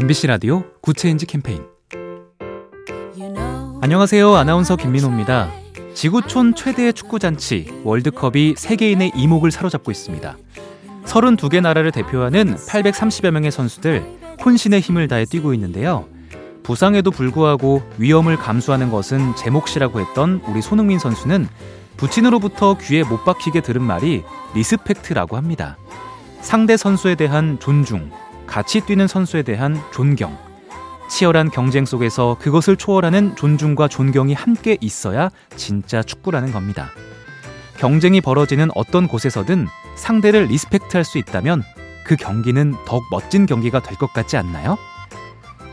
MBC 라디오 Good Change 캠페인 안녕하세요. 아나운서 김민호입니다. 지구촌 최대의 축구잔치 월드컵이 세계인의 이목을 사로잡고 있습니다. 32개 나라를 대표하는 830여 명의 선수들 혼신의 힘을 다해 뛰고 있는데요. 부상에도 불구하고 위험을 감수하는 것은 제 몫이라고 했던 우리 손흥민 선수는 부친으로부터 귀에 못 박히게 들은 말이 respect라고 합니다. 상대 선수에 대한 존중, 같이 뛰는 선수에 대한 존경, 치열한 경쟁 속에서 그것을 초월하는 존중과 존경이 함께 있어야 진짜 축구라는 겁니다. 경쟁이 벌어지는 어떤 곳에서든 상대를 respect할 수 있다면 그 경기는 더욱 멋진 경기가 될 것 같지 않나요?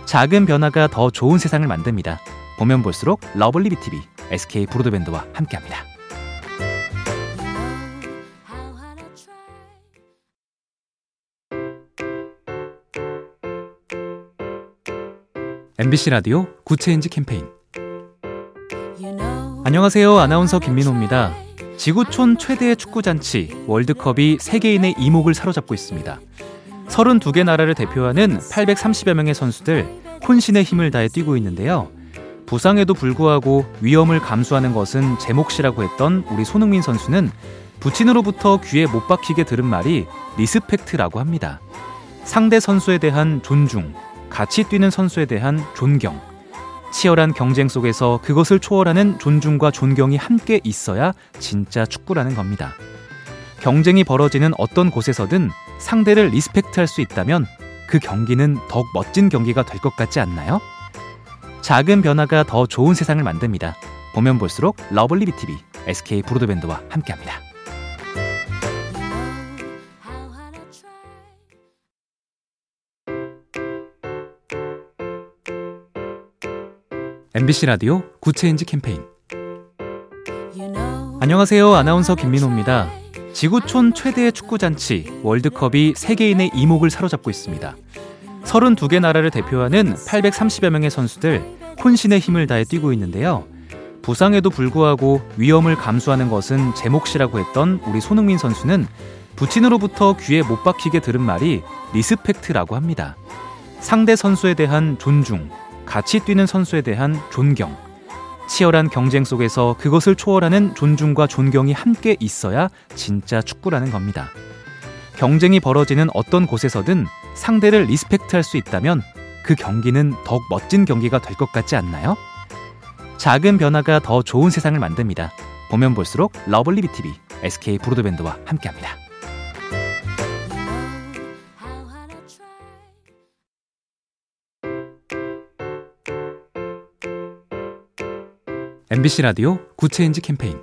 작은 변화가 더 좋은 세상을 만듭니다. 보면 볼수록 lovely B tv SK 브로드밴드와 함께합니다. MBC 라디오 Good Change 캠페인 안녕하세요. 아나운서 김민호입니다. 지구촌 최대의 축구잔치 월드컵이 세계인의 이목을 사로잡고 있습니다. 32개 나라를 대표하는 830여 명의 선수들 혼신의 힘을 다해 뛰고 있는데요. 부상에도 불구하고 위험을 감수하는 것은 제 몫이라고 했던 우리 손흥민 선수는 부친으로부터 귀에 못 박히게 들은 말이 respect라고 합니다. 상대 선수에 대한 존중, 같이 뛰는 선수에 대한 존경, 치열한 경쟁 속에서 그것을 초월하는 존중과 존경이 함께 있어야 진짜 축구라는 겁니다. 경쟁이 벌어지는 어떤 곳에서든 상대를 respect할 수 있다면 그 경기는 더욱 멋진 경기가 될 것 같지 않나요? 작은 변화가 더 좋은 세상을 만듭니다. 보면 볼수록 lovely B tv SK 브로드밴드와 함께합니다. MBC 라디오 Good Change 캠페인 안녕하세요. 아나운서 김민호입니다. 지구촌 최대의 축구잔치 월드컵이 세계인의 이목을 사로잡고 있습니다. 32개 나라를 대표하는 830여 명의 선수들 혼신의 힘을 다해 뛰고 있는데요. 부상에도 불구하고 위험을 감수하는 것은 제 몫이라고 했던 우리 손흥민 선수는 부친으로부터 귀에 못 박히게 들은 말이 respect라고 합니다. 상대 선수에 대한 존중, 같이 뛰는 선수에 대한 존경, 치열한 경쟁 속에서 그것을 초월하는 존중과 존경이 함께 있어야 진짜 축구라는 겁니다. 경쟁이 벌어지는 어떤 곳에서든 상대를 respect할 수 있다면 그 경기는 더욱 멋진 경기가 될 것 같지 않나요? 작은 변화가 더 좋은 세상을 만듭니다. 보면 볼수록 lovely B tv SK 브로드밴드와 함께합니다. MBC 라디오 Good Change 캠페인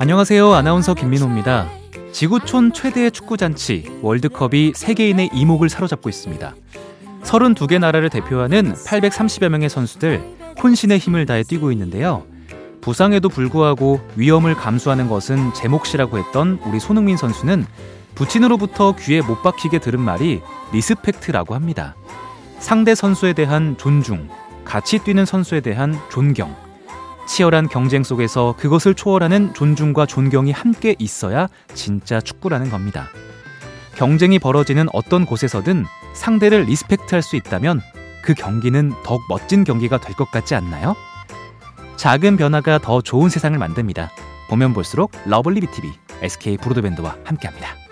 안녕하세요. 아나운서 김민호입니다. 지구촌 최대의 축구잔치 월드컵이 세계인의 이목을 사로잡고 있습니다. 32개 나라를 대표하는 830여 명의 선수들 혼신의 힘을 다해 뛰고 있는데요. 부상에도 불구하고 위험을 감수하는 것은 제 몫이라고 했던 우리 손흥민 선수는 부친으로부터 귀에 못 박히게 들은 말이 respect라고 합니다. 상대 선수에 대한 존중, 같이 뛰는 선수에 대한 존경, 치열한 경쟁 속에서 그것을 초월하는 존중과 존경이 함께 있어야 진짜 축구라는 겁니다. 경쟁이 벌어지는 어떤 곳에서든 상대를 respect할 수 있다면 그 경기는 더욱 멋진 경기가 될 것 같지 않나요? 작은 변화가 더 좋은 세상을 만듭니다. 보면 볼수록 lovely B tv SK 브로드밴드와 함께합니다.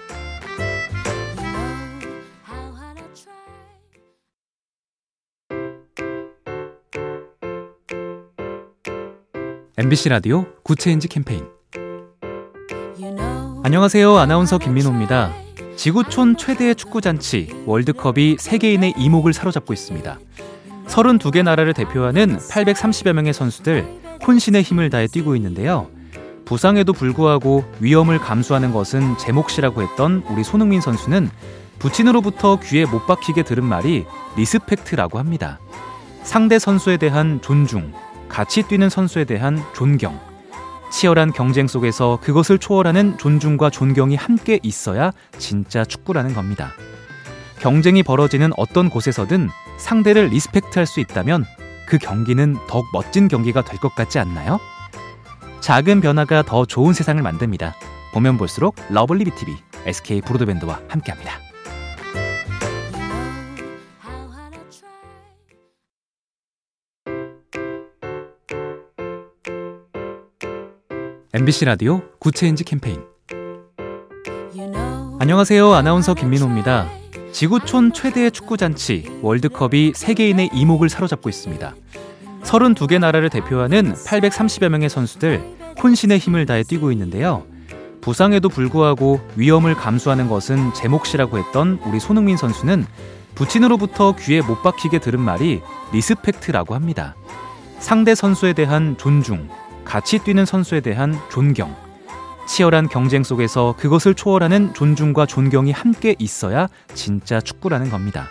MBC 라디오 Good Change 캠페인 안녕하세요. 아나운서 김민호입니다. 지구촌 최대의 축구잔치 월드컵이 세계인의 이목을 사로잡고 있습니다. 32개 나라를 대표하는 830여 명의 선수들 혼신의 힘을 다해 뛰고 있는데요. 부상에도 불구하고 위험을 감수하는 것은 제 몫이라고 했던 우리 손흥민 선수는 부친으로부터 귀에 못 박히게 들은 말이 respect라고 합니다. 상대 선수에 대한 존중, 같이 뛰는 선수에 대한 존경, 치열한 경쟁 속에서 그것을 초월하는 존중과 존경이 함께 있어야 진짜 축구라는 겁니다. 경쟁이 벌어지는 어떤 곳에서든 상대를 respect할 수 있다면 그 경기는 더욱 멋진 경기가 될 것 같지 않나요? 작은 변화가 더 좋은 세상을 만듭니다. 보면 볼수록 lovely B tv SK 브로드밴드와 함께합니다. MBC 라디오 Good Change 캠페인 안녕하세요. 아나운서 김민호입니다. 지구촌 최대의 축구잔치 월드컵이 세계인의 이목을 사로잡고 있습니다. 32개 나라를 대표하는 830여 명의 선수들 혼신의 힘을 다해 뛰고 있는데요. 부상에도 불구하고 위험을 감수하는 것은 제 몫이라고 했던 우리 손흥민 선수는 부친으로부터 귀에 못 박히게 들은 말이 respect라고 합니다. 상대 선수에 대한 존중, 같이 뛰는 선수에 대한 존경, 치열한 경쟁 속에서 그것을 초월하는 존중과 존경이 함께 있어야 진짜 축구라는 겁니다.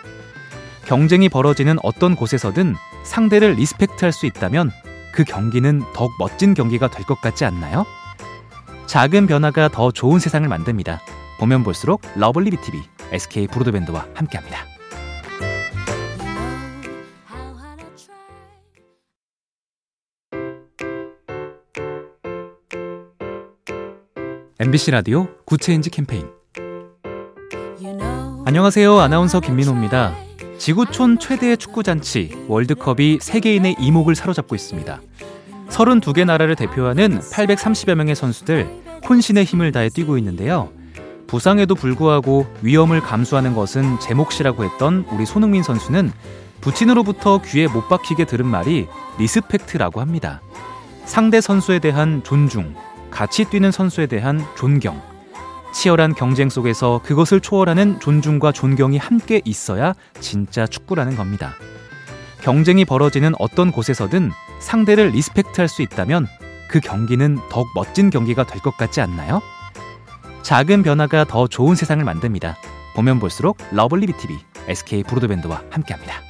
경쟁이 벌어지는 어떤 곳에서든 상대를 respect할 수 있다면 그 경기는 더욱 멋진 경기가 될 것 같지 않나요? 작은 변화가 더 좋은 세상을 만듭니다. 보면 볼수록 lovely B tv SK 브로드밴드와 함께합니다. MBC 라디오 Good Change 캠페인 안녕하세요. 아나운서 김민호입니다. 지구촌 최대의 축구잔치 월드컵이 세계인의 이목을 사로잡고 있습니다. 32개 나라를 대표하는 830여 명의 선수들 혼신의 힘을 다해 뛰고 있는데요. 부상에도 불구하고 위험을 감수하는 것은 제 몫이라고 했던 우리 손흥민 선수는 부친으로부터 귀에 못 박히게 들은 말이 respect라고 합니다. 상대 선수에 대한 존중, 같이 뛰는 선수에 대한 존경, 치열한 경쟁 속에서 그것을 초월하는 존중과 존경이 함께 있어야 진짜 축구라는 겁니다. 경쟁이 벌어지는 어떤 곳에서든 상대를 respect할 수 있다면 그 경기는 더욱 멋진 경기가 될 것 같지 않나요? 작은 변화가 더 좋은 세상을 만듭니다. 보면 볼수록 lovely B tv SK 브로드밴드와 함께합니다.